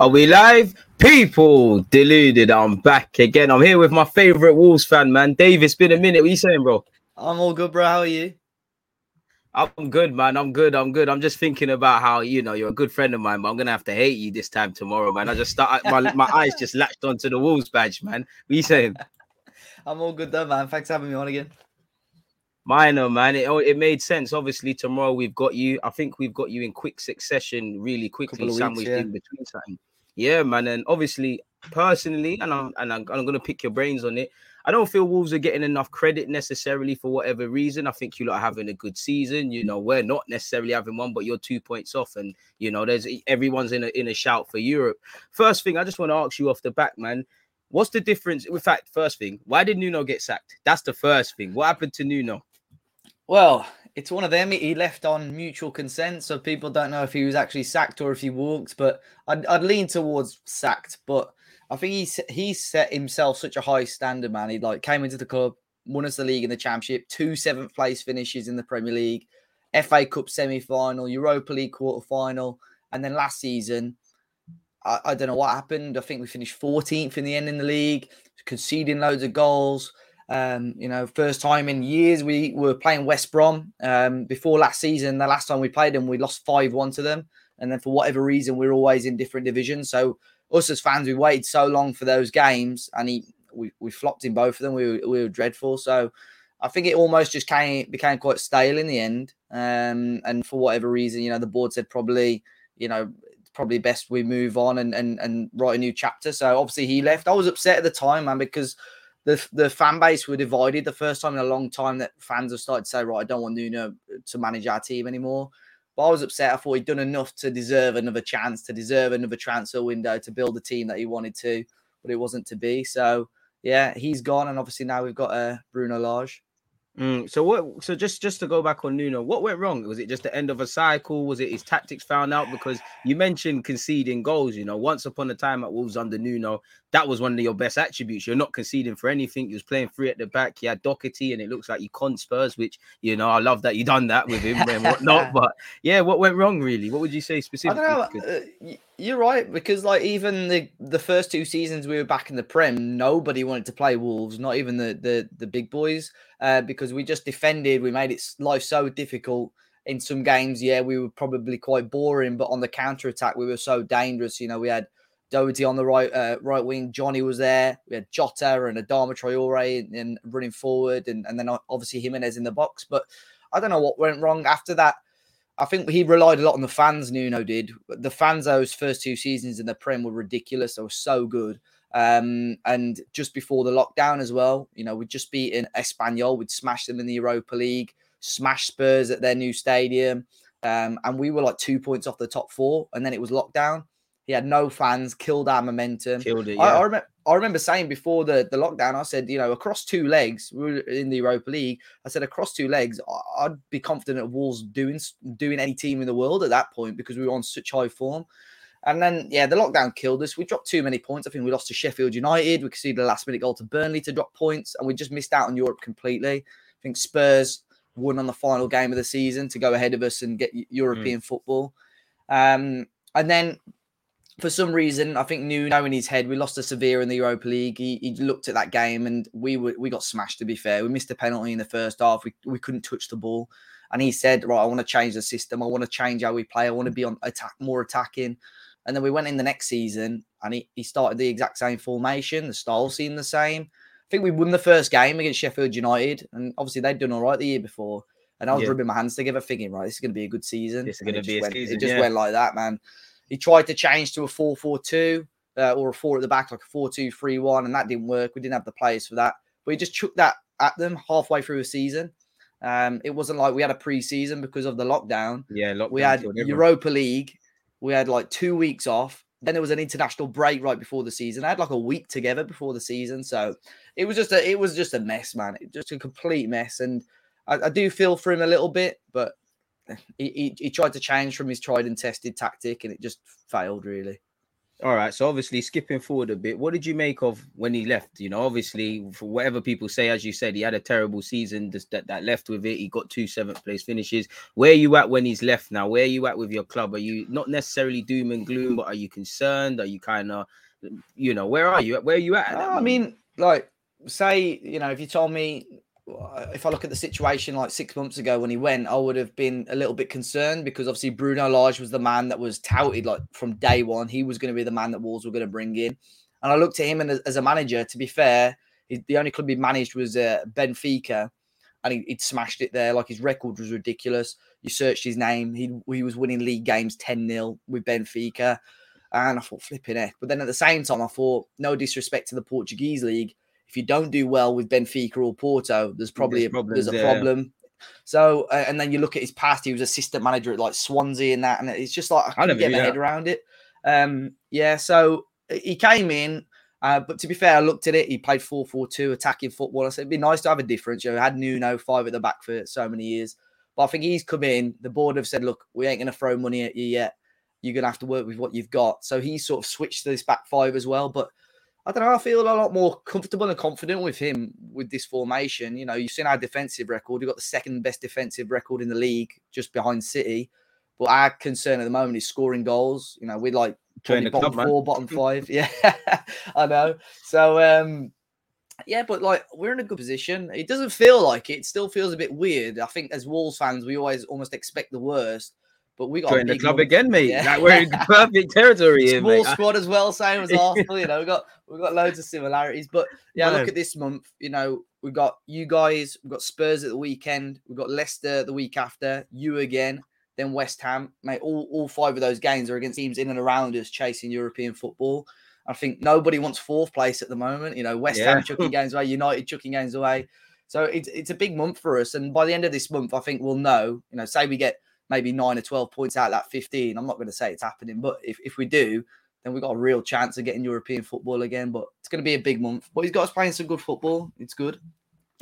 Are we live? People deluded. I'm back again. I'm here with my favorite Wolves fan, man. Dave, it's been a minute. What you saying, bro? I'm all good, bro. How are you? I'm good, man. I'm good. I'm good. I'm just thinking about how you know you're a good friend of mine, but I'm gonna have to hate you this time tomorrow, man. I just start my, my eyes just latched onto the Wolves badge, man. What you saying? I'm all good though, man. Thanks for having me on again. Minor, man. It, oh, it made sense. Obviously, tomorrow we've got you. I think we've got you in quick succession, really quickly, weeks, sandwiched yeah. in between something. Yeah, man. And obviously, personally, and I'm and I'm, I'm gonna pick your brains on it. I don't feel Wolves are getting enough credit necessarily for whatever reason. I think you lot are having a good season. You know, we're not necessarily having one, but you're two points off, and you know, there's everyone's in a in a shout for Europe. First thing, I just want to ask you off the back, man. What's the difference? In fact, first thing, why did Nuno get sacked? That's the first thing. What happened to Nuno? Well, it's one of them. He left on mutual consent, so people don't know if he was actually sacked or if he walked. But I'd, I'd lean towards sacked. But I think he he set himself such a high standard, man. He like came into the club, won us the league and the championship, two seventh place finishes in the Premier League, FA Cup semi final, Europa League quarter final, and then last season, I, I don't know what happened. I think we finished 14th in the end in the league, conceding loads of goals. Um, you know, first time in years we were playing West Brom. Um, before last season, the last time we played them, we lost 5 1 to them. And then for whatever reason, we're always in different divisions. So, us as fans, we waited so long for those games and he, we, we flopped in both of them. We were, we were dreadful. So, I think it almost just came became quite stale in the end. Um, and for whatever reason, you know, the board said probably, you know, probably best we move on and and and write a new chapter. So obviously he left. I was upset at the time, man, because the the fan base were divided. The first time in a long time that fans have started to say, right, I don't want Nuno to manage our team anymore. But I was upset. I thought he'd done enough to deserve another chance, to deserve another transfer window, to build a team that he wanted to, but it wasn't to be. So yeah, he's gone, and obviously now we've got uh, Bruno Lage. Mm, so what? So just just to go back on Nuno, what went wrong? Was it just the end of a cycle? Was it his tactics found out? Because you mentioned conceding goals. You know, once upon a time at Wolves under Nuno, that was one of your best attributes. You're not conceding for anything. You was playing free at the back. You had Doherty, and it looks like you con Spurs, which you know I love that you done that with him and whatnot. but yeah, what went wrong really? What would you say I specifically? don't know. Uh, You're right because like even the the first two seasons we were back in the Prem, nobody wanted to play Wolves, not even the the the big boys, uh, because we just defended. We made it life so difficult. In some games, yeah, we were probably quite boring, but on the counter attack, we were so dangerous. You know, we had Doherty on the right uh, right wing, Johnny was there. We had Jota and Adama Traore and, and running forward, and, and then obviously Jimenez in the box. But I don't know what went wrong after that. I think he relied a lot on the fans. Nuno did. The fans those first two seasons in the Prem were ridiculous. They were so good. Um, and just before the lockdown as well, you know, we'd just beaten Espanyol. We'd smashed them in the Europa League, smashed Spurs at their new stadium, um, and we were like two points off the top four. And then it was lockdown. He had no fans, killed our momentum. Killed it. I, I, remember, I remember saying before the, the lockdown, I said, you know, across two legs, we were in the Europa League. I said across two legs, I'd be confident of Wolves doing doing any team in the world at that point because we were on such high form. And then, yeah, the lockdown killed us. We dropped too many points. I think we lost to Sheffield United. We conceded a last minute goal to Burnley to drop points, and we just missed out on Europe completely. I think Spurs won on the final game of the season to go ahead of us and get Eu- European football. Um, and then for some reason, I think Nuno in his head, we lost to Sevilla in the Europa League. He, he looked at that game and we were we got smashed. To be fair, we missed a penalty in the first half. We we couldn't touch the ball, and he said, "Right, I want to change the system. I want to change how we play. I want to be on attack, more attacking." And then we went in the next season, and he, he started the exact same formation. The style seemed the same. I think we won the first game against Sheffield United, and obviously they'd done all right the year before. And I was Yeah. rubbing my hands together, thinking, right, this is going to be a good season. This is gonna it be just a went, season, It just yeah. went like that, man. He tried to change to a 4 4 2 uh, or a four at the back, like a 4 2 3 1, and that didn't work. We didn't have the players for that. But he just chucked that at them halfway through a season. Um, it wasn't like we had a pre-season because of the lockdown. Yeah. Lockdown We had. Europa League. We had like two weeks off. Then there was an international break right before the season. I had like a week together before the season, so it was just a it was just a mess, man. It- Just a complete mess. And I, I do feel for him a little bit, but he, he, he tried to change from his tried and tested tactic, and it just failed really. All right. So obviously, skipping forward a bit, what did you make of when he left? You know, obviously, for whatever people say, as you said, he had a terrible season just that, that left with it. He got two seventh place finishes. Where are you at when he's left now? Where are you at with your club? Are you not necessarily doom and gloom, but are you concerned? Are you kind of, you know, where are you? at? Where are you at? at I moment? mean, like, say, you know, if you told me, if I look at the situation like six months ago when he went, I would have been a little bit concerned because obviously Bruno Lage was the man that was touted like from day one. He was going to be the man that Wolves were going to bring in. And I looked at him and as, as a manager, to be fair, he, the only club he managed was uh, Benfica and he, would smashed it there. Like his record was ridiculous. You searched his name, he, he was winning league games 10 0 with Benfica. And I thought, flipping it. But then at the same time, I thought, no disrespect to the Portuguese league if you don't do well with Benfica or Porto, there's probably There's a, problems there's a there. problem. So, uh, and then you look at his past; he was assistant manager at like Swansea and that, and it's just like I couldn't never get my that. head around it. Um, yeah, so uh, he came in, uh, but to be fair, I looked at it. He played 4-4-2 attacking football. I said it'd be nice to have a difference. You know, had Nuno five at the back for so many years, but I think he's come in. The board have said, look, we ain't going to throw money at you yet. You're going to have to work with what you've got. So he sort of switched to this back five as well, but. I don't know. I feel a lot more comfortable and confident with him with this formation. You know, you've seen our defensive record. We've got the second best defensive record in the league, just behind City. But our concern at the moment is scoring goals. You know, we're like Join probably the bottom club, man. four, bottom five. Yeah, I know. So, um, yeah, but like we're in a good position. It doesn't feel like it. It still feels a bit weird. I think as Wolves fans, we always almost expect the worst. But we got Join the club again, mate. Yeah. Like we're in perfect territory here, Small mate. squad as well, same as Arsenal. You know, we got we got loads of similarities. But yeah, Man. look at this month. You know, we've got you guys, we've got Spurs at the weekend, we've got Leicester the week after, you again, then West Ham. Mate, all, all five of those games are against teams in and around us chasing European football. I think nobody wants fourth place at the moment. You know, West Yeah. Ham chucking games away, United chucking games away. So it's it's a big month for us. And by the end of this month, I think we'll know, you know, say we get maybe nine or 12 points out of that 15. I'm not going to say it's happening, but if, if we do, then we've got a real chance of getting European football again. But it's going to be a big month. But he's got us playing some good football. It's good.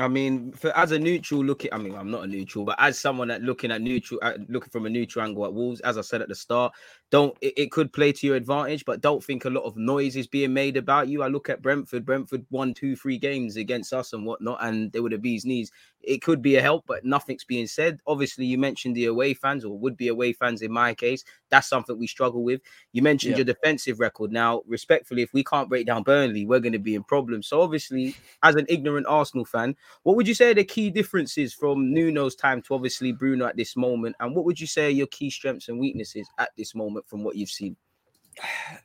I mean, for as a neutral looking, I mean, I'm not a neutral, but as someone that looking at neutral, uh, looking from a neutral angle at Wolves, as I said at the start, don't it, it could play to your advantage, but don't think a lot of noise is being made about you. I look at Brentford, Brentford won two, three games against us and whatnot, and they were the bees knees. It could be a help, but nothing's being said. Obviously, you mentioned the away fans or would be away fans in my case. That's something we struggle with. You mentioned Yeah. your defensive record. Now, respectfully, if we can't break down Burnley, we're going to be in problems. So, obviously, as an ignorant Arsenal fan, what would you say are the key differences from Nuno's time to obviously Bruno at this moment? And what would you say are your key strengths and weaknesses at this moment from what you've seen?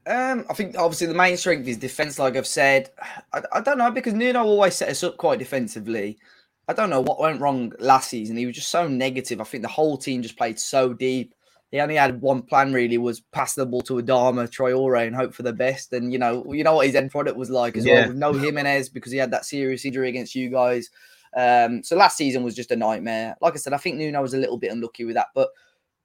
Um, I think obviously the main strength is defense, like I've said. I, I don't know because Nuno always set us up quite defensively. I don't know what went wrong last season. He was just so negative. I think the whole team just played so deep. He only had one plan really was pass the ball to Adama, Traore, and hope for the best. And you know, you know what his end product was like as Yeah. well with no Jimenez because he had that serious injury against you guys. Um, so last season was just a nightmare. Like I said, I think Nuno was a little bit unlucky with that, but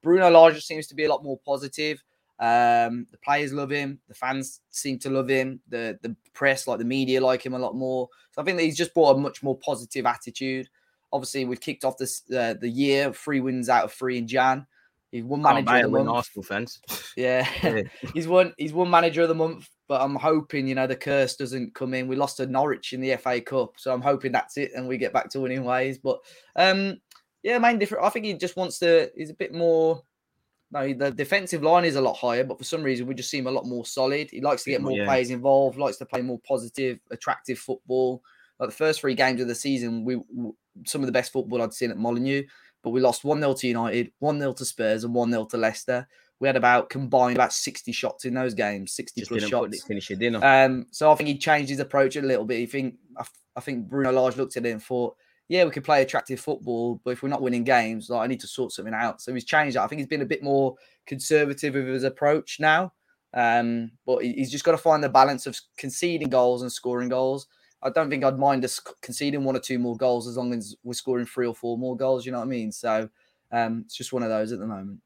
Bruno Lage seems to be a lot more positive. Um, the players love him. The fans seem to love him. The the press, like the media, like him a lot more. So I think that he's just brought a much more positive attitude. Obviously, we've kicked off this uh, the year three wins out of three in Jan. He's one Can't manager of the month. Arsenal fans. Yeah, Yeah. he's one. He's one manager of the month. But I'm hoping you know the curse doesn't come in. We lost to Norwich in the FA Cup, so I'm hoping that's it and we get back to winning ways. But um, yeah, main different. I think he just wants to. He's a bit more. No, the defensive line is a lot higher, but for some reason we just seem a lot more solid. He likes to get more, yeah. players involved, likes to play more positive, attractive football. Like the first three games of the season, we some of the best football I'd seen at Molineux, but we lost 1 0 to United, 1 0 to Spurs, and 1 0 to Leicester. We had about combined about 60 shots in those games, 60 Just plus shots. it, finish your dinner. Um, so I think he changed his approach a little bit. He think I think Bruno Lage looked at it and thought, yeah, we could play attractive football, but if we're not winning games, like I need to sort something out. So he's changed that. I think he's been a bit more conservative with his approach now. Um, but he's just got to find the balance of conceding goals and scoring goals. I don't think I'd mind us conceding one or two more goals as long as we're scoring three or four more goals. You know what I mean? So um, it's just one of those at the moment.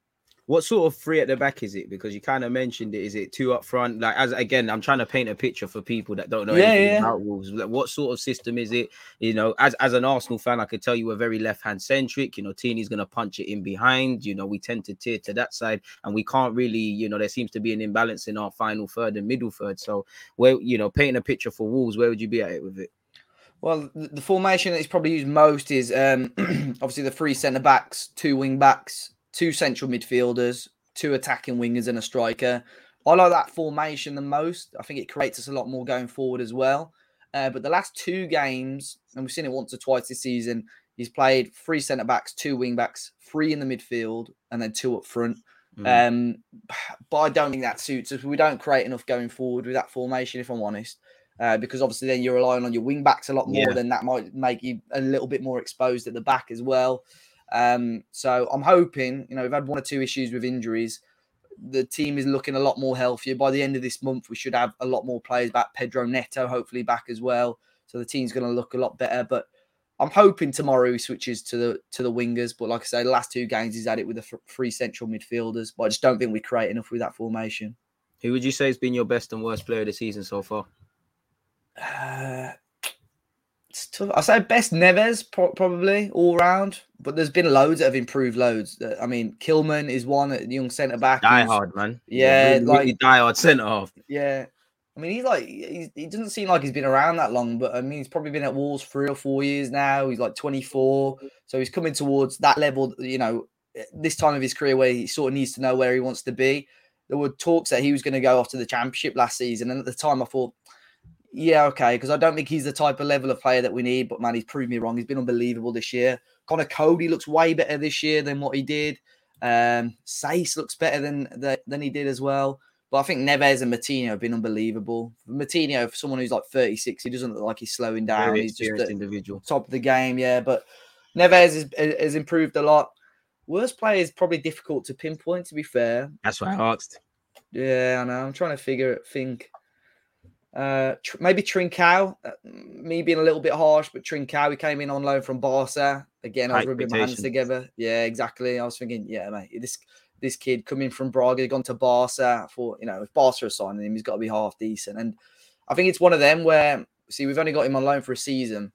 What sort of three at the back is it? Because you kind of mentioned it. Is it two up front? Like as again, I'm trying to paint a picture for people that don't know Yeah, anything yeah. about Wolves. Like, what sort of system is it? You know, as as an Arsenal fan, I could tell you we're very left hand centric. You know, Tini's gonna punch it in behind. You know, we tend to tear to that side, and we can't really. You know, there seems to be an imbalance in our final third and middle third. So, where you know, painting a picture for Wolves, where would you be at it with it? Well, the the formation that is probably used most is um, obviously the three centre backs, two wing backs, two central midfielders, two attacking wingers, and a striker. I like that formation the most. I think it creates us a lot more going forward as well. Uh, but the last two games, and we've seen it once or twice this season, he's played three centre backs, two wing backs, three in the midfield, and then two up front. Mm. Um, but I don't think that suits us. We don't create enough going forward with that formation, if I'm honest. Uh, because obviously then you're relying on your wing backs a lot more. Yeah. Then that might make you a little bit more exposed at the back as well. Um, so I'm hoping, you know, we've had one or two issues with injuries. The team is looking a lot more healthier. By the end of this month, we should have a lot more players back. Pedro Neto, hopefully, back as well. So the team's going to look a lot better. But I'm hoping tomorrow he switches to the to the wingers. But like I say, the last two games he's had it with the three central midfielders. But I just don't think we create enough with that formation. Who would you say has been your best and worst player of the season so far? Uh. I say best Neves pro- probably all round, but there's been loads that have improved loads. Uh, I mean, Kilman is one at young centre back. Die hard, man. Yeah, really, like- really die hard centre half. Yeah. I mean, he's like, he's, he doesn't seem like he's been around that long, but I mean, he's probably been at Wolves three or four years now. He's like 24. So he's coming towards that level, you know, this time of his career where he sort of needs to know where he wants to be. There were talks that he was going to go off to the championship last season. And at the time, I thought, yeah, okay, because I don't think he's the type of level of player that we need. But man, he's proved me wrong. He's been unbelievable this year. Conor Coady looks way better this year than what he did. Um, Saïss looks better than than- he did as well. But I think Neves and Moutinho have been unbelievable. Moutinho, for someone who's like 36, he doesn't look like he's slowing down. Very He's just experienced individual. top of the game, yeah. But Neves has, has improved a lot. Worst player is probably difficult to pinpoint, to be fair. That's why I asked. Yeah, I know. I'm trying to figure it, think. Uh, tr- maybe Trincao. Uh, me being a little bit harsh, but Trincao, he came in on loan from Barca. Again, I was rubbing my hands together. Yeah, exactly. I was thinking, yeah, mate, this this kid coming from Braga, gone to Barca. I thought, you know, if Barca are signing him, he's got to be half decent. And I think it's one of them where, see, we've only got him on loan for a season.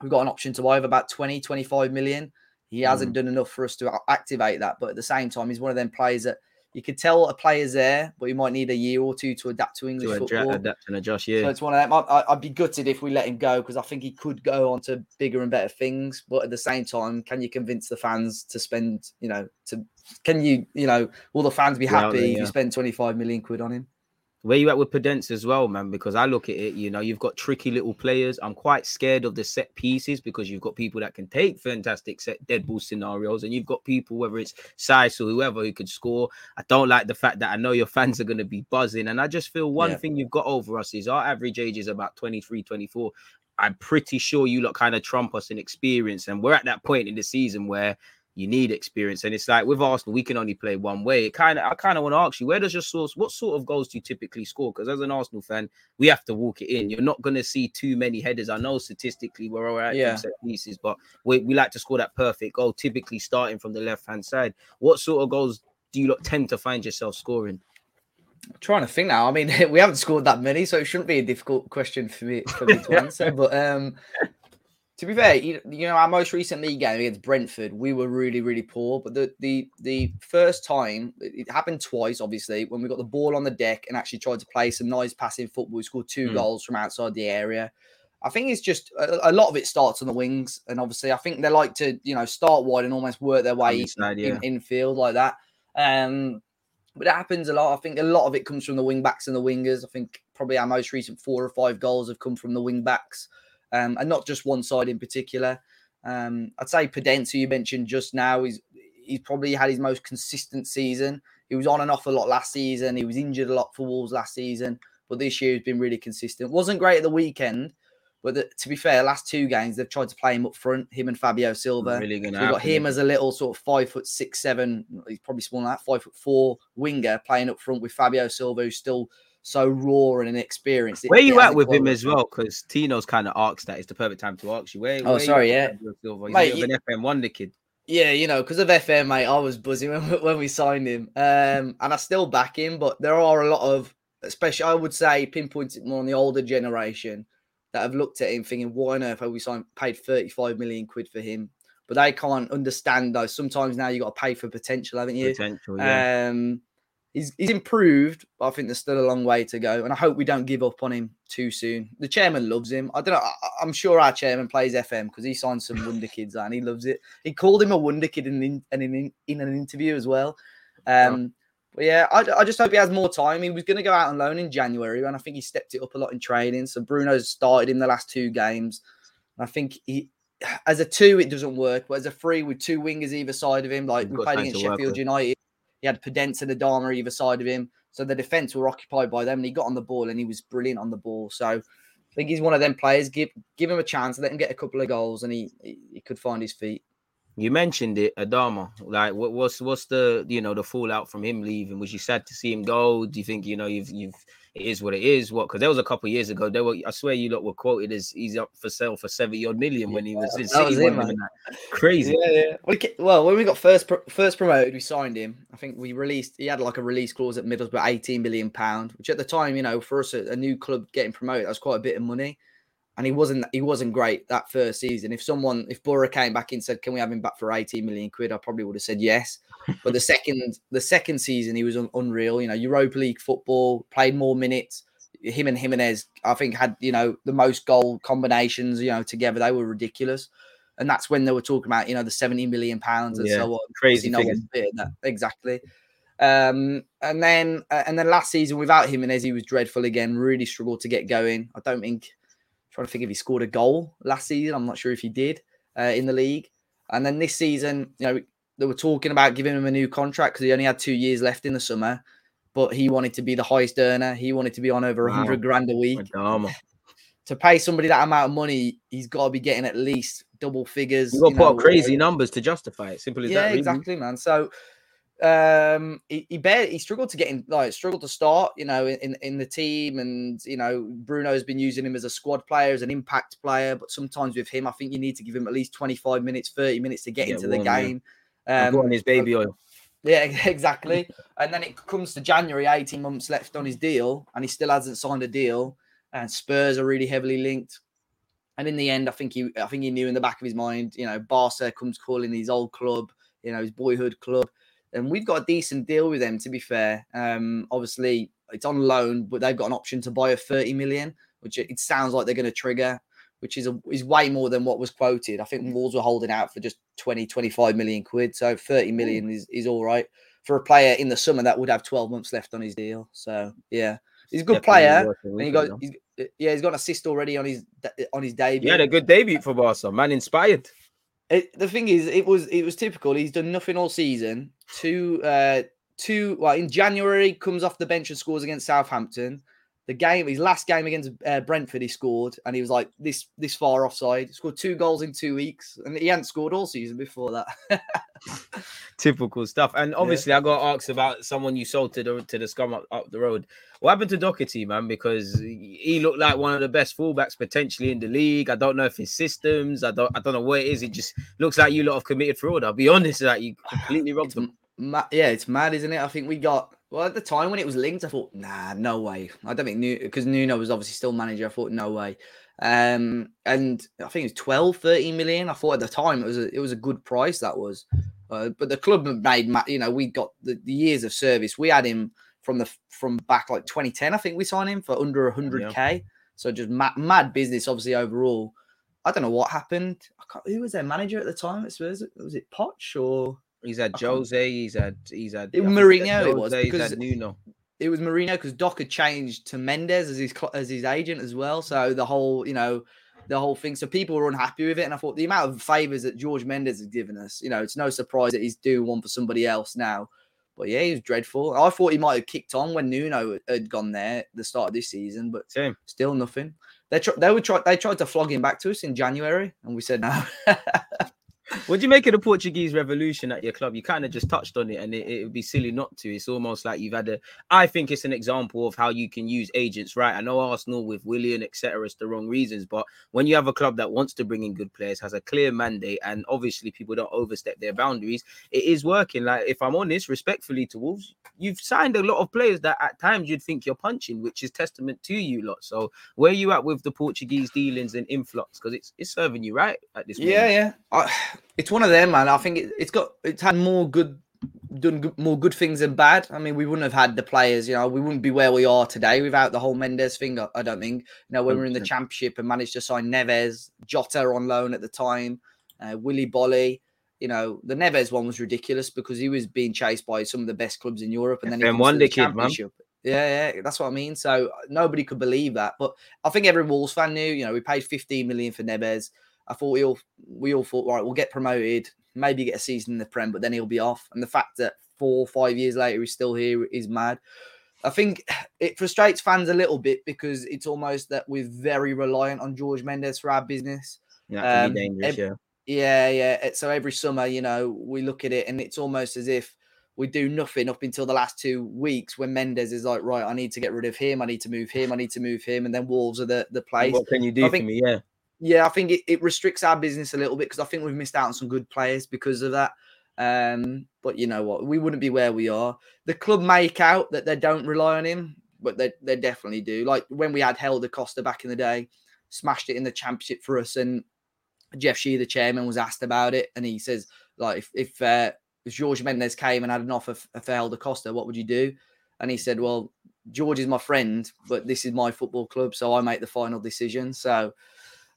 We've got an option to buy of about 20, 25 million. He hasn't done enough for us to activate that. But at the same time, he's one of them players that you could tell a player's there, but he might need a year or two to adapt to English To football. adapt and adjust, So yeah. it's one of them. I, I, I'd be gutted if we let him go because I think he could go on to bigger and better things. But at the same time, can you convince the fans to spend, you know, to can you, you know, will the fans be happy if yeah. you spend 25 million quid on him? Where you at with Podence as well, man? Because I look at it, you know, you've got tricky little players. I'm quite scared of the set pieces because you've got people that can take fantastic set dead ball scenarios, and you've got people, whether it's Saïss or whoever, who could score. I don't like the fact that I know your fans are going to be buzzing, and I just feel one Yeah. thing you've got over us is our average age is about 23, 24. I'm pretty sure you lot kind of trump us in experience, and we're at that point in the season where you need experience. And it's like with Arsenal, we can only play one way. It kind of, I kind of want to ask you, where does your source, what sort of goals do you typically score? Because as an Arsenal fan, we have to walk it in. You're not going to see too many headers. I know statistically we're all right Yeah. set pieces, but we, we like to score that perfect goal, typically starting from the left hand side. What sort of goals do you tend to find yourself scoring? I'm trying to think now. I mean, we haven't scored that many, so it shouldn't be a difficult question for me for me to answer. But um, to be fair, you, you know, our most recent league game against Brentford, we were really, really poor. But the the the first time it happened twice, obviously, when we got the ball on the deck and actually tried to play some nice passing football. We scored two Mm. goals from outside the area. I think it's just a, a lot of it starts on the wings, and obviously, I think they like to you know start wide and almost work their way yeah. in, in field like that. Um, but it happens a lot. I think a lot of it comes from the wing backs and the wingers. I think probably our most recent four or five goals have come from the wing backs, um, and not just one side in particular. Um, I'd say Podence, who you mentioned just now, is he's probably had his most consistent season. He was on and off a lot last season. He was injured a lot for Wolves last season, but this year he's been really consistent. Wasn't great at the weekend, but the, to be fair, last two games they've tried to play him up front, him and Fabio Silva. Really So we've got him as a little sort of five foot six, seven. He's probably smaller than that, five foot four winger playing up front with Fabio Silva, who's still so raw and inexperienced. Where it you at with him as well? Because Tino's kind of asked that it's the perfect time to ask you. Where? Oh, where sorry, yeah. with Fabio Silva? He's Mate, bit an FM wonder kid. Yeah, you know, because of FM, mate, I was buzzing when, when we signed him, um, and I still back him. But there are a lot of, especially I would say, pinpointed more on the older generation that have looked at him thinking, "Why on earth have we signed paid thirty five million quid for him?" But they can't understand though. Sometimes now you got to pay for potential, haven't you? Potential, yeah. Um, he's he's improved, but I think there's still a long way to go, and I hope we don't give up on him too soon. The chairman loves him. I don't know. I, am sure our chairman plays FM because he signed some wonder kids and he loves it. He called him a wonder kid in in, in, in an interview as well. Um, but yeah, I, I just hope he has more time. He was going to go out on loan in January, and I think he stepped it up a lot in training. So Bruno's started in the last two games. I think he, as a two, it doesn't work, but as a three with two wingers either side of him, like You've we played against Sheffield. United, he had Podence and Adama either side of him. So the defense were occupied by them, and he got on the ball and he was brilliant on the ball. So I think he's one of them players. Give give him a chance, let him get a couple of goals, and he, he could find his feet. You mentioned it, Adama. Like, what, what's what's the you know the fallout from him leaving? Was you sad to see him go? Do you think you know you've you've it is what it is? What? Because there was a couple of years ago, there were I swear you lot were quoted as he's up for sale for seventy odd million when he was in City. man. it? Crazy. Yeah, yeah. Well, when we got first pro- first promoted, we signed him. I think we released. He had like a release clause at Middlesbrough, eighteen million pound, which at the time, you know, for us, a, a new club getting promoted, that was quite a bit of money. And he wasn't he wasn't great that first season. If someone, if Borough came back and said, "Can we have him back for eighteen million quid?" I probably would have said yes. But the second the second season, he was un- unreal. You know, Europa League football, played more minutes. Him and Jimenez, I think, had you know the most goal combinations. You know, together they were ridiculous. And that's when they were talking about, you know, the 70 million pounds and Yeah, so on. crazy no that exactly. Um, and then uh, and then last season without him and he was dreadful again. Really struggled to get going. I don't think. Trying to think if he scored a goal last season. I'm not sure if he did uh, in the league. And then this season, you know, they were talking about giving him a new contract because he only had two years left in the summer. But he wanted to be the highest earner. He wanted to be on over Wow. 100 grand a week to pay somebody that amount of money, he's got to be getting at least double figures. You got to you put up crazy numbers to justify it. Simple as yeah, that. really. exactly, man. So um he, he barely he struggled to get in like struggled to start you know in in the team and you know bruno's been using him as a squad player as an impact player but sometimes with him i think you need to give him at least 25 minutes 30 minutes to get Get into the warm, yeah. game putting um his baby oil. yeah, exactly. and then it comes to January, 18 months left on his deal, and he still hasn't signed a deal. And Spurs are really heavily linked. And in the end, I think he I think he knew in the back of his mind, you know, Barca comes calling his old club, you know, his boyhood club. And we've got a decent deal with them, to be fair. Um, obviously it's on loan, but they've got an option to buy a 30 million, which it sounds like they're going to trigger, which is a, is way more than what was quoted. I think Wolves were holding out for just 20, 25 million quid. So 30 million is, is all right for a player in the summer that would have 12 months left on his deal. So yeah, he's a good Definitely player. And he got, he's, yeah, he's got an assist already on his on his He debut. had a good debut for Barca. Man, inspired. It, the thing is, it was it was typical. He's done nothing all season. Two, uh, two. Well, in January, comes off the bench and scores against Southampton. The game, his last game against uh, Brentford, he scored, and he was like this this far offside. He scored two goals in two weeks, and he hadn't scored all season before that. Typical stuff. And obviously, I got asked about someone you sold to the to the scum up, up the road. What happened to Doherty, man? Because he looked like one of the best fullbacks potentially in the league. I don't know if his systems. I don't. I don't know what it is. It just looks like you lot have committed fraud. I'll be honest, like you completely robbed them. ma- yeah, it's mad, isn't it? I think we got well at the time when it was linked. I thought, nah, no way. I don't think Nuno because Nuno was obviously still manager. I thought, no way. Um, and I think it was 12, 13 million. I thought at the time it was a it was a good price. That was, uh, but the club made you know we got the, the years of service. We had him from the from back like 2010. I think we signed him for under 100k. So just mad, mad business, obviously overall. I don't know what happened. I can't, who was their manager at the time? at Spurs? Was it Poch or? He's had Jose. He's had. He's had. It- Mourinho had it was, Jose, he's because- Nuno. it was Mourinho because Doc had changed to Mendes as his as his agent as well. So the whole, you know, the whole thing. So people were unhappy with it, and I thought the amount of favors that George Mendes has given us, you know, it's no surprise that he's doing one for somebody else now. But yeah, he was dreadful. I thought he might have kicked on when Nuno had gone there at the start of this season, but Same. still nothing. They tr- they would try they tried to flog him back to us in January, and we said no. What do you make of the Portuguese revolution at your club? You kind of just touched on it, and it, it would be silly not to. It's almost like you've had a. I think it's an example of how you can use agents, right? I know Arsenal with Willian, etc., it's the wrong reasons, but when you have a club that wants to bring in good players, has a clear mandate, and obviously people don't overstep their boundaries, it is working. Like if I'm honest, respectfully to Wolves, you've signed a lot of players that at times you'd think you're punching, which is testament to you lot. So where you at with the Portuguese dealings and influx? Because it's it's serving you right at this. Point, yeah, moment. yeah. I, it's one of them, man. I think it, it's got it's had more good done good, more good things than bad. I mean, we wouldn't have had the players, you know, we wouldn't be where we are today without the whole Mendes thing. I, I don't think. You know, when we were in the championship and managed to sign Neves, Jota on loan at the time, uh, Willy Boly. You know, the Neves one was ridiculous because he was being chased by some of the best clubs in Europe, and then he FM comes the Kid, man. Yeah, yeah, that's what I mean. So nobody could believe that, but I think every Wolves fan knew. You know, we paid 15 million for Neves. I thought we all we all thought, right, we'll get promoted, maybe get a season in the Prem, but then he'll be off. And the fact that four or five years later he's still here is mad. I think it frustrates fans a little bit because it's almost that we're very reliant on George Mendes for our business. Can Um, be dangerous. ev- yeah. Yeah, yeah. So every summer, you know, we look at it and it's almost as if we do nothing up until the last two weeks when Mendes is like, right, I need to get rid of him, I need to move him, I need to move him, and then Wolves are the the place. What can you do I for think- me? Yeah. Yeah, I think it, it restricts our business a little bit because I think we've missed out on some good players because of that. Um, but you know what? We wouldn't be where we are. The club make out that they don't rely on him, but they, they definitely do. Like when we had Helder Costa back in the day, smashed it in the championship for us, and Jeff Shi, the chairman, was asked about it, and he says, like, if if, uh, if George Mendes came and had an offer for Helder Costa, what would you do? And he said, well, George is my friend, but this is my football club, so I make the final decision. So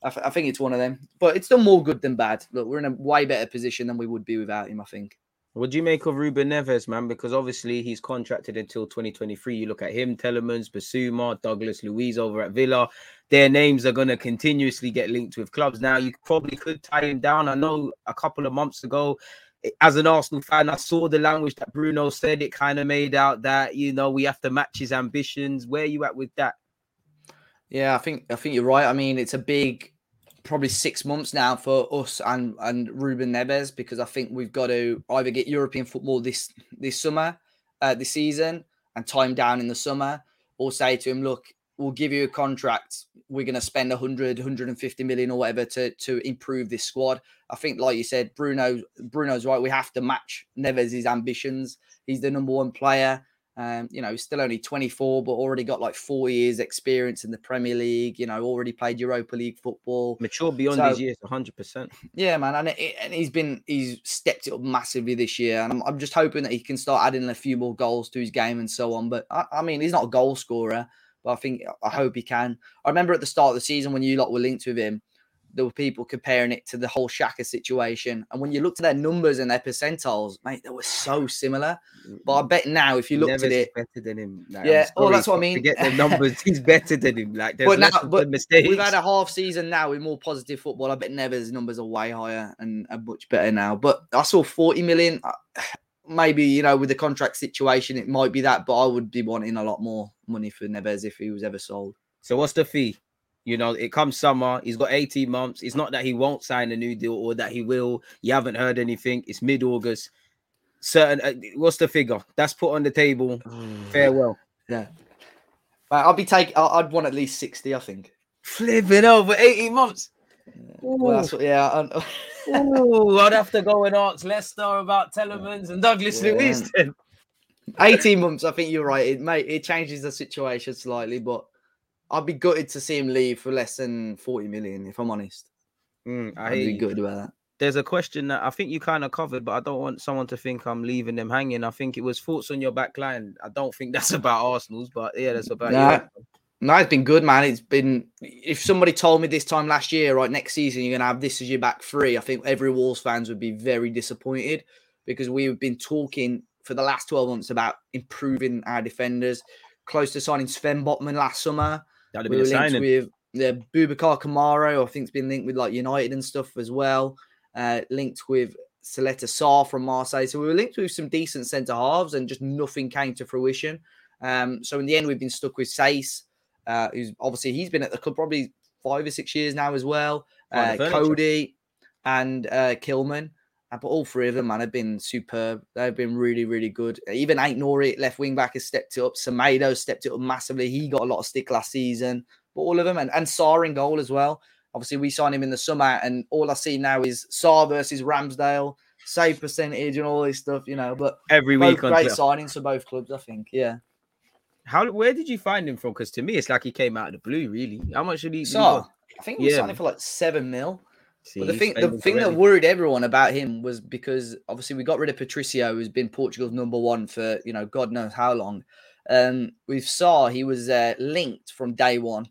I, th- I think it's one of them, but it's done more good than bad. Look, we're in a way better position than we would be without him. I think. What do you make of Ruben Neves, man? Because obviously he's contracted until 2023. You look at him, Tielemans, Bissouma, Douglas Luiz over at Villa. Their names are going to continuously get linked with clubs. Now, you probably could tie him down. I know a couple of months ago, as an Arsenal fan, I saw the language that Bruno said. It kind of made out that, you know, we have to match his ambitions. Where are you at with that? Yeah, I think I think you're right. I mean, it's a big, probably six months now for us and and Ruben Neves because I think we've got to either get European football this this summer, uh, this season, and time down in the summer, or say to him, look, we'll give you a contract. We're going to spend 100, 150 million or whatever to to improve this squad. I think, like you said, Bruno Bruno's right. We have to match Neves' ambitions. He's the number one player. Um, you know, still only 24, but already got like four years experience in the Premier League. You know, already played Europa League football. Mature beyond So- his years, 100%. Yeah, man, and it, and he's been he's stepped it up massively this year, and I'm, I'm just hoping that he can start adding a few more goals to his game and so on. But I, I mean, he's not a goal scorer, but I think I hope he can. I remember at the start of the season when you lot were linked with him, there were people comparing it to the whole Xhaka situation, and when you looked at their numbers and their percentiles, mate, they were so similar. But I bet now, if you looked Neves at it, better than him. Yeah, I'm that's what I mean. Get the numbers. He's better than him. Like, there's But now- but mistakes. We've had a half season now with more positive football. I bet Neves' numbers are way higher and, and much better now. But I saw 40 million. uh, Maybe, you know, with the contract situation, it might be that, but I would be wanting a lot more money for Neves if he was ever sold. So what's the fee? You know, it comes summer. He's got 18 months. It's not that he won't sign a new deal or that he will. You haven't heard anything. It's mid-August. Certain. Uh, what's the figure? That's put on the table. Farewell. Yeah. I'll be taking, I'd want at least 60, I think. Flipping over 18 months. Well, that's what, yeah. Ooh, I'd have to go and ask Leicester about Tielemans and Douglas Yeah. Then. 18 months, I think you're right. It may it changes the situation slightly, but I'd be gutted to see him leave for less than 40 million, if I'm honest. Mm, I I'd be gutted about that. there's a question that I think you kind of covered, but I don't want someone to think I'm leaving them hanging. I think it was thoughts on your back line. I don't think that's about Arsenal's, but yeah, that's about Nah. you. No, it's been good, man. It's been. If somebody told me this time last year, right, next season you're gonna have this as your back three, I think every Wolves fans would be very disappointed because we've been talking for the last 12 months about improving our defenders. Close to signing Sven Botman last summer. That'd We were a linked with the Boubacar Kamara, I think's been linked with like United and stuff as well. Uh, linked with Caleta-Car from Marseille. So we were linked with some decent centre halves, and just nothing came to fruition. Um, so in the end, we've been stuck with Saïss, uh, who's obviously he's been at the club probably five or six years now as well. Uh. Coady, and uh, Kilman. Uh, But all three of them, man, have been superb. They've been really, really good. Even Aït-Nouri, left wing back, has stepped it up. Semedo stepped it up massively. He got a lot of stick last season. But all of them, and, and Sá in goal as well. Obviously, we signed him in the summer, and all I see now is Sá versus Ramsdale, save percentage, and all this stuff, you know. But Every week on great signings for both clubs, I think. Yeah. How where did you find him from? Because to me, it's like he came out of the blue. Really, how much did he? Sá. I think we Yeah, signed him for like seven mil. See, But the thing, the thing that worried everyone about him was because obviously we got rid of Patricio, who's been Portugal's number one for you know God knows how long. Um, we saw he was uh, linked from day one.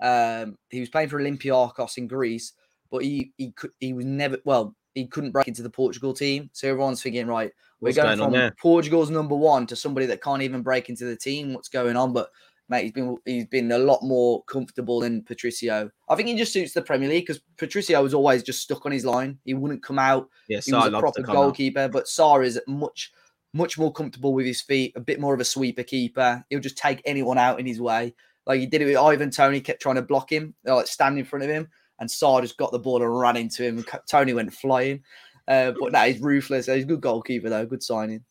Um, he was playing for Olympiacos in Greece, but he he could he was never well he couldn't break into the Portugal team. So everyone's thinking, right, we're What's going, going from? Portugal's number one to somebody that can't even break into the team. What's going on? But mate, he's been he's been a lot more comfortable than Patricio. I think he just suits the Premier League because Patricio was always just stuck on his line. He wouldn't come out. Yeah, He was a proper come out. goalkeeper, but Sá is much much more comfortable with his feet, a bit more of a sweeper keeper. He'll just take anyone out in his way. Like he did it with Ivan Toney, kept trying to block him, like stand in front of him, and Sá just got the ball and ran into him. Toney went flying. Uh, but no, he's ruthless. He's a good goalkeeper though, good signing.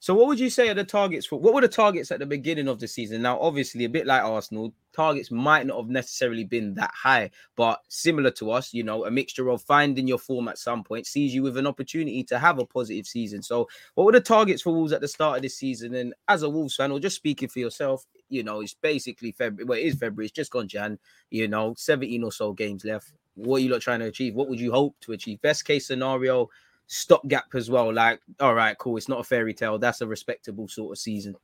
So, what would you say are the targets for? What were the targets at the beginning of the season? Now, obviously, a bit like Arsenal, targets might not have necessarily been that high, but similar to us, you know, a mixture of finding your form at some point sees you with an opportunity to have a positive season. So, what were the targets for Wolves at the start of this season? And as a Wolves fan, or just speaking for yourself, you know, it's basically February. Well, it is February. It's just gone Jan. You know, seventeen or so games left. What are you lot trying to achieve? What would you hope to achieve? Best case scenario, stopgap as well. Like, all right, cool. It's not a fairy tale. That's a respectable sort of season.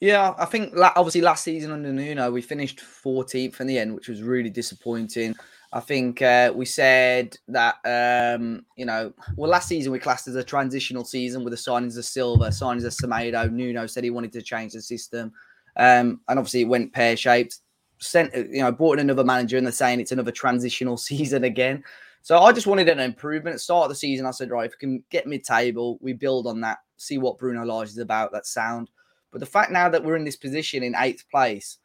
Yeah, I think obviously last season under Nuno, we finished 14th in the end, which was really disappointing. I think uh, we said that, um, you know, well, last season we classed as a transitional season with the signings of Silva, signings of Semedo. Nuno said he wanted to change the system. Um, and obviously it went pear shaped. Sent, you know, brought in another manager and they're saying it's another transitional season again. So I just wanted an improvement. At the start of the season, I said, right, if we can get mid table, we build on that, see what Bruno Lage is about, that sound. But the fact now that we're in this position in eighth place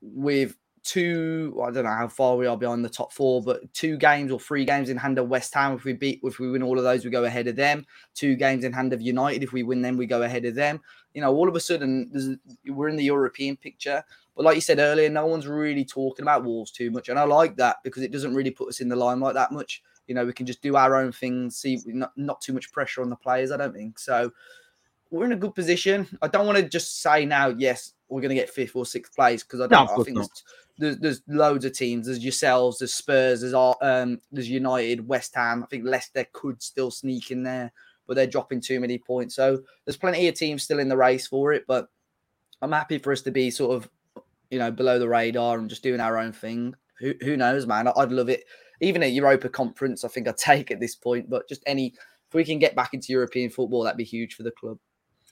with two, I don't know how far we are behind the top four, but two games or three games in hand of West Ham. If we beat, if we win all of those, we go ahead of them. Two games in hand of United. If we win them, we go ahead of them. You know, all of a sudden, we're in the European picture. But like you said earlier, no one's really talking about Wolves too much, and I like that because it doesn't really put us in the limelight that much. You know, we can just do our own thing, see not, not too much pressure on the players. I don't think so we're in a good position. I don't want to just say now, yes, we're going to get fifth or sixth place because I don't. of I think there's, there's there's loads of teams. There's yourselves, there's Spurs, there's um, there's United, West Ham. I think Leicester could still sneak in there, but they're dropping too many points. So there's plenty of teams still in the race for it. But I'm happy for us to be sort of, you know, below the radar and just doing our own thing. Who who knows, man? I'd love it. Even at Europa Conference, I think I'd take at this point. But just any, if we can get back into European football, that'd be huge for the club.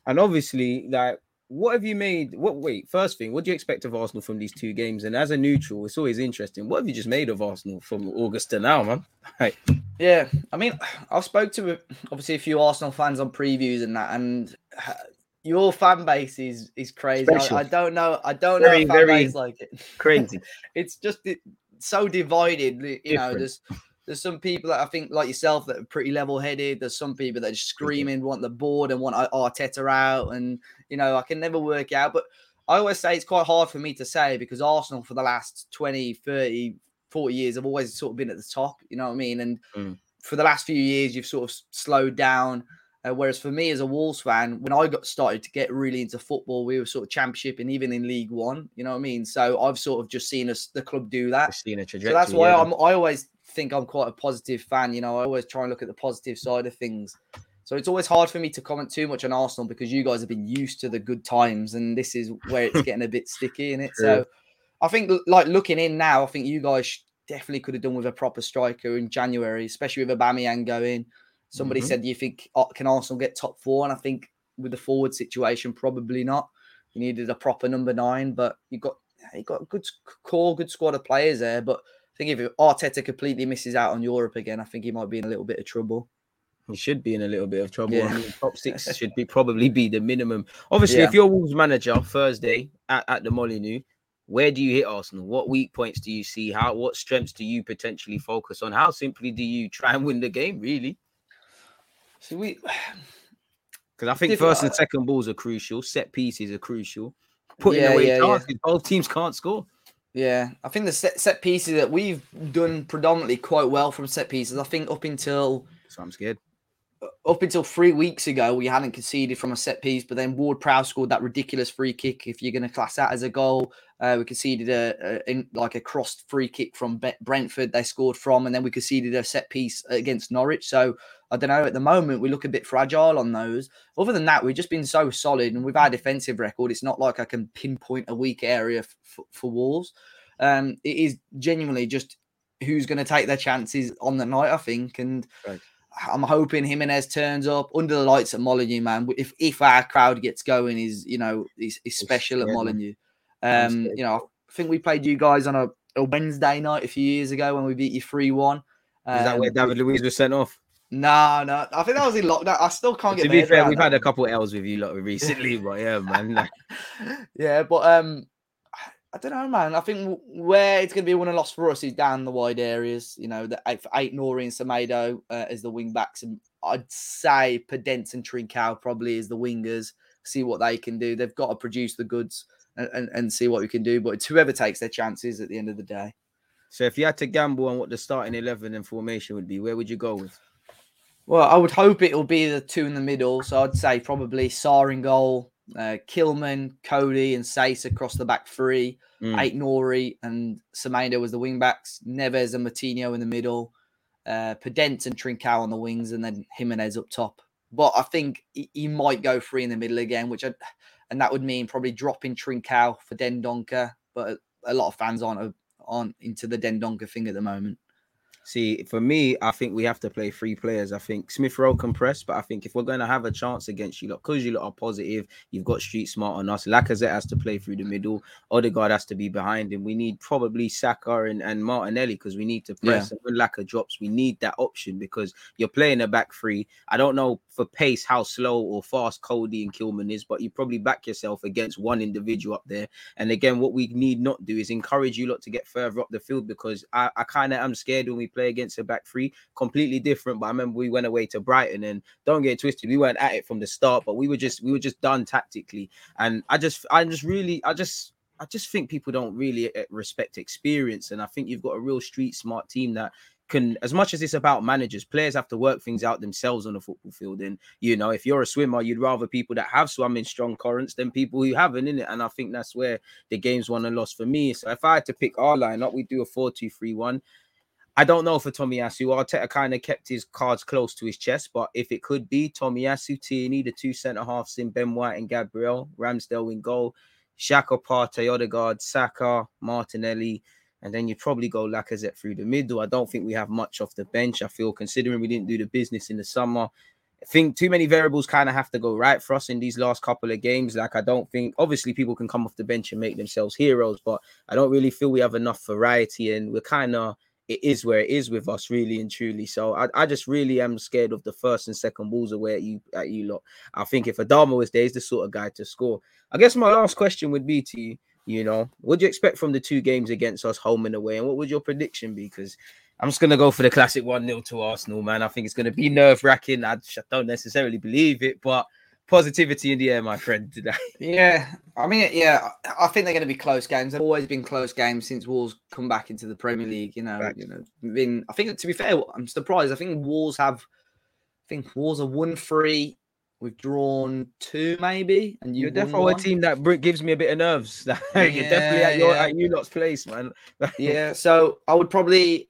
And obviously, like, what have you made? What wait, first thing, what do you expect of Arsenal from these two games? And as a neutral, it's always interesting. What have you just made of Arsenal from August to now, man? Like, Yeah, I mean, I've spoke to obviously a few Arsenal fans on previews and that, and uh, your fan base is is crazy. I, I don't know. I don't Very, know fan very- base like it. crazy. It's just so divided. You know, there's there's some people that I think like yourself that are pretty level headed. There's some people that are just screaming, want the board and want Ar- Arteta out, and you know, I can never work out. But I always say it's quite hard for me to say because Arsenal for the last 20, 30, 40 years have always sort of been at the top. You know what I mean? And Mm. for the last few years, you've sort of slowed down. Uh, whereas for me as a Wolves fan, when I got started to get really into football, we were sort of championship and even in League One. You know what I mean? So I've sort of just seen us the club do that. Seen a So that's why yeah. I'm. I always think I'm quite a positive fan. You know, I always try and look at the positive side of things. So it's always hard for me to comment too much on Arsenal because you guys have been used to the good times, and this is where it's getting a bit sticky in it. So I think, like looking in now, I think you guys definitely could have done with a proper striker in January, especially with Aubameyang going. Somebody Mhm. said, "Do you think can Arsenal get top four? And I think with the forward situation, probably not. You needed a proper number nine, but you got you got a good core, good squad of players there. But I think if Arteta completely misses out on Europe again, I think he might be in a little bit of trouble. He should be in a little bit of trouble. Yeah. I mean, top six should be probably be the minimum. Obviously, Yeah. if you're Wolves manager Thursday at, at the Molyneux, where do you hit Arsenal? What weak points do you see? How what strengths do you potentially focus on? How simply do you try and win the game? Really? So we Because I think Different- first and uh, second balls are crucial. Set pieces are crucial. Putting Yeah, away yeah, yeah. both teams can't score. Yeah, I think the set, set pieces that we've done predominantly quite well from set pieces. I think up until So I'm scared. Uh, up until three weeks ago, we hadn't conceded from a set piece, but then Ward Prowse scored that ridiculous free kick. If you're going to class that as a goal, uh, we conceded a, a in, like a crossed free kick from Brentford. They scored from, and then we conceded a set piece against Norwich. So I don't know. At the moment, we look a bit fragile on those. Other than that, we've just been so solid, and with our defensive record, it's not like I can pinpoint a weak area f- f- for Wolves. Um, it is genuinely just who's going to take their chances on the night, I think, and. Right. I'm hoping Jimenez turns up under the lights at Molyneux, man. If if our crowd gets going, is you know is, is special at scared, man. Molyneux. Um, you know, I think we played you guys on a, a Wednesday night a few years ago when we beat you three one. Is that where David Luiz was sent off? No, no, I think that was in lockdown. I still can't get. To be fair, we've that. had a couple L's with you lot recently, but yeah, man. Like, yeah, but um, I don't know, man. I think where it's going to be a win and loss for us is down the wide areas. You know, the eight, for Aït-Nouri and Semedo uh, as the wing backs, and I'd say Podence and Trincao probably as the wingers. See what they can do. They've got to produce the goods and, and, see what we can do. But it's whoever takes their chances at the end of the day. so if you had to gamble on what the starting eleven and formation would be, where would you go with? Well, I would hope it'll be the two in the middle. So I'd say probably Sá in goal, uh, Kilman, Coady, and Saïss across the back three. Mm. Aït-Nouri and Semedo was the wing backs. Neves and Moutinho in the middle. Uh, Podence and Trincao on the wings, and then Jimenez up top. But I think he, he might go three in the middle again, which I, and that would mean probably dropping Trincao for Dendoncker. But a lot of fans aren't aren't into the Dendoncker thing at the moment. See, for me, I think we have to play three players. I think Smith Rowe can press, but I think if we're going to have a chance against you lot, because you lot are positive, you've got street smart on us. Lacazette has to play through the middle. Odegaard has to be behind him. We need probably Saka and, and Martinelli because we need to press. And when Lacazette drops, we need that option because you're playing a back three. I don't know for pace how slow or fast Coady and Kilman is, but you probably back yourself against one individual up there. And again, what we need not do is encourage you lot to get further up the field because I, I kind of am scared when we play against a back three. Completely different. But I remember we went away to Brighton and don't get twisted, we weren't at it from the start, but we were just we were just done tactically. And I just I just really I just I just think people don't really uh, respect experience. And I think you've got a real street smart team that can as much as it's about managers, players have to work things out themselves on the football field. And you know, if you're a swimmer, you'd rather people that have swum in strong currents than people who haven't in it. And I think that's where the game's won and lost for me. So if I had to pick our lineup, we do a 4-2-3-1. I don't know for Tomiyasu. Arteta kind of kept his cards close to his chest, but if it could be Tommy Tomiyasu, Tierney, the two centre halves in Ben White and Gabriel, Ramsdale in goal, Xhaka Partey, Odegaard, Saka, Martinelli, and then you'd probably go Lacazette through the middle. I don't think we have much off the bench. I feel considering we didn't do the business in the summer. I think too many variables kind of have to go right for us in these last couple of games. Like I don't think obviously people can come off the bench and make themselves heroes, but I don't really feel we have enough variety and we're kind of it is where it is with us, really and truly. So I, I just really am scared of the first and second balls away at you at you lot. I think if Adama was there, he's the sort of guy to score. I guess my last question would be to you, you know, what do you expect from the two games against us, home and away? And what would your prediction be? Because I'm just gonna go for the classic 1-0 to Arsenal, man. I think it's gonna be nerve-wracking. I, I don't necessarily believe it, but positivity in the air, my friend, today. Yeah, I mean, yeah, I think they're going to be close games. They've always been close games since Wolves come back into the Premier League. You know, Right. you know, been. I think to be fair, I'm surprised. I think Wolves have. I think Wolves are one three. We've drawn two, maybe, and You're you've won definitely a team that gives me a bit of nerves. You're definitely at your yeah. at you lot's place, man. yeah, so I would probably.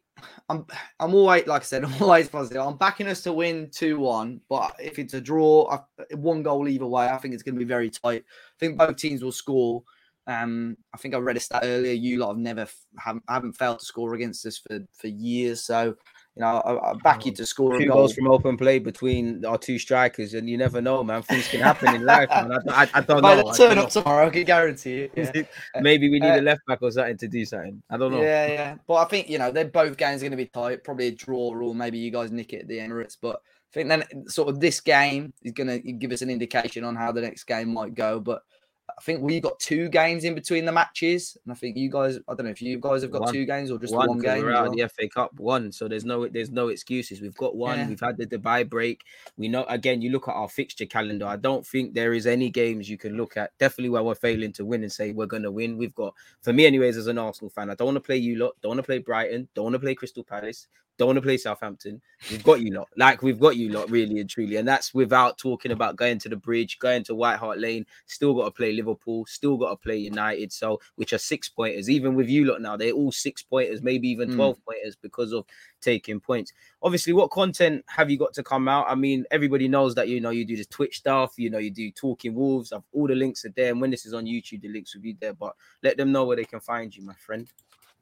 I'm I'm always like I said, I'm always positive. I'm backing us to win two one, but if it's a draw, I- one goal either way, I think it's going to be very tight. I think both teams will score. Um, I think I read a stat earlier. You lot have never haven't, haven't failed to score against us for for years. So you know, I, I back you to score a Two goal. goals from open play between our two strikers, and you never know, man. Things can happen in life, man. I, I, I don't By know. the I turn up tomorrow, I can guarantee it. Yeah. Maybe we need Uh, a left back or something to do something. I don't know. Yeah, yeah. But I think, you know, they're both games going to be tight. Probably a draw, or maybe you guys nick it at the Emirates. But I think then sort of this game is going to give us an indication on how the next game might go. But I think we got two games in between the matches, and I think you guys. I don't know if you guys have got One. two games or just one, one, game. We're out well. of the FA Cup one, so there's no there's no excuses. We've got one. Yeah. We've had the Dubai break. We know again. You look at our fixture calendar. I don't think there is any games you can look at. Definitely where we're failing to win and say we're gonna win. We've got for me, anyways, as an Arsenal fan, I don't want to play you lot. Don't want to play Brighton. Don't want to play Crystal Palace. Don't want to play Southampton. We've got you lot. Like we've got you lot, really and truly. And that's without talking about going to the bridge, going to White Hart Lane. Still got to play Liverpool. Still got to play United. So which are six pointers. Even with you lot now, they're all six pointers, maybe even Mm. 12 pointers because of taking points. Obviously, what content have you got to come out? I mean, everybody knows that you know you do the Twitch stuff, you know, you do talking wolves. I've, all the links are there. And when this is on YouTube, the links will be there. But let them know where they can find you, my friend.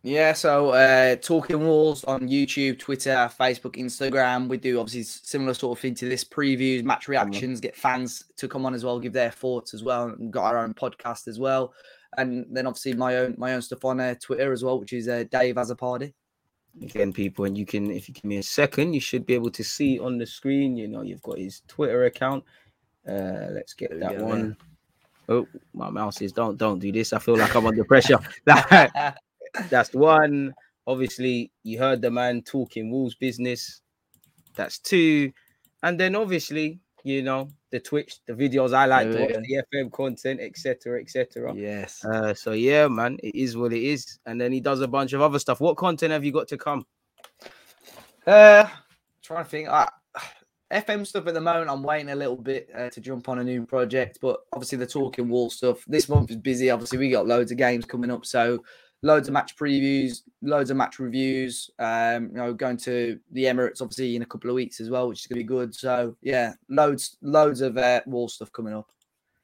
Yeah, so uh, Talking Wolves on YouTube, Twitter, Facebook, Instagram. We do obviously similar sort of thing to this previews, match reactions, get fans to come on as well, give their thoughts as well. And got our own podcast as well. And then obviously my own my own stuff on uh, Twitter as well, which is uh, Dave as a party. again people and you can if you give me a second you should be able to see on the screen you know you've got his twitter account uh let's get that go, one. Oh, my mouse is don't don't do this i feel like i'm under pressure that's one obviously you heard the man talking wolves business that's two and then obviously you know the twitch the videos i like to watch the fm content etc etc yes. uh, so yeah, man, it is what it is. And then he does a bunch of other stuff. What content have you got to come? Uh, trying to think. I, FM stuff at the moment. I'm waiting a little bit uh, to jump on a new project, but obviously the talking wall stuff. This month is busy. Obviously, we got loads of games coming up, so loads of match previews, loads of match reviews. Um, you know, going to the Emirates obviously in a couple of weeks as well, which is gonna be good. So yeah, loads, loads of uh, wall stuff coming up.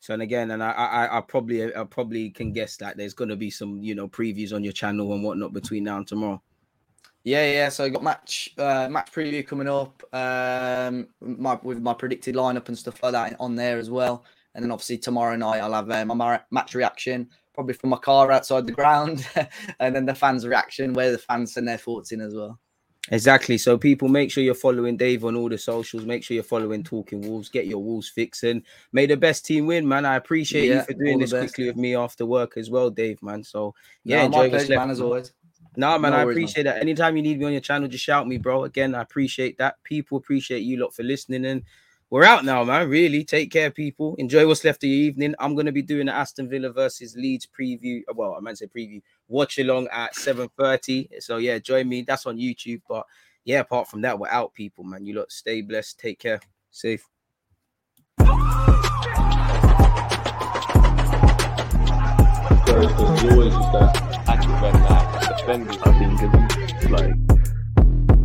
So and again, and I, I, I probably, I probably can guess that there's going to be some, you know, previews on your channel and whatnot between now and tomorrow. Yeah, yeah. So I got match uh, match preview coming up. Um, my with my predicted lineup and stuff like that on there as well. And then obviously tomorrow night I'll have uh, my match reaction, probably from my car outside the ground, and then the fans' reaction where the fans send their thoughts in as well. Exactly. So people, make sure you're following Dave on all the socials. Make sure you're following Talking Wolves. Get your Wolves fixing. May the best team win, man. I appreciate you for doing this best. quickly with me after work as well, Dave, man. So yeah, Yeah, enjoy my pleasure, man, as always. No, man, No I man. appreciate that. Anytime you need me on your channel, just shout me, bro. Again, I appreciate that. People appreciate you lot for listening. And we're out now, man. Really, take care, people. Enjoy what's left of your evening. I'm gonna be doing the Aston Villa versus Leeds preview. Well, I meant to say preview. Watch along at 7:30. So yeah, join me. That's on YouTube. But yeah, apart from that, we're out, people, man. You lot stay blessed. Take care. Safe. So always that active red line, defending. I think it's like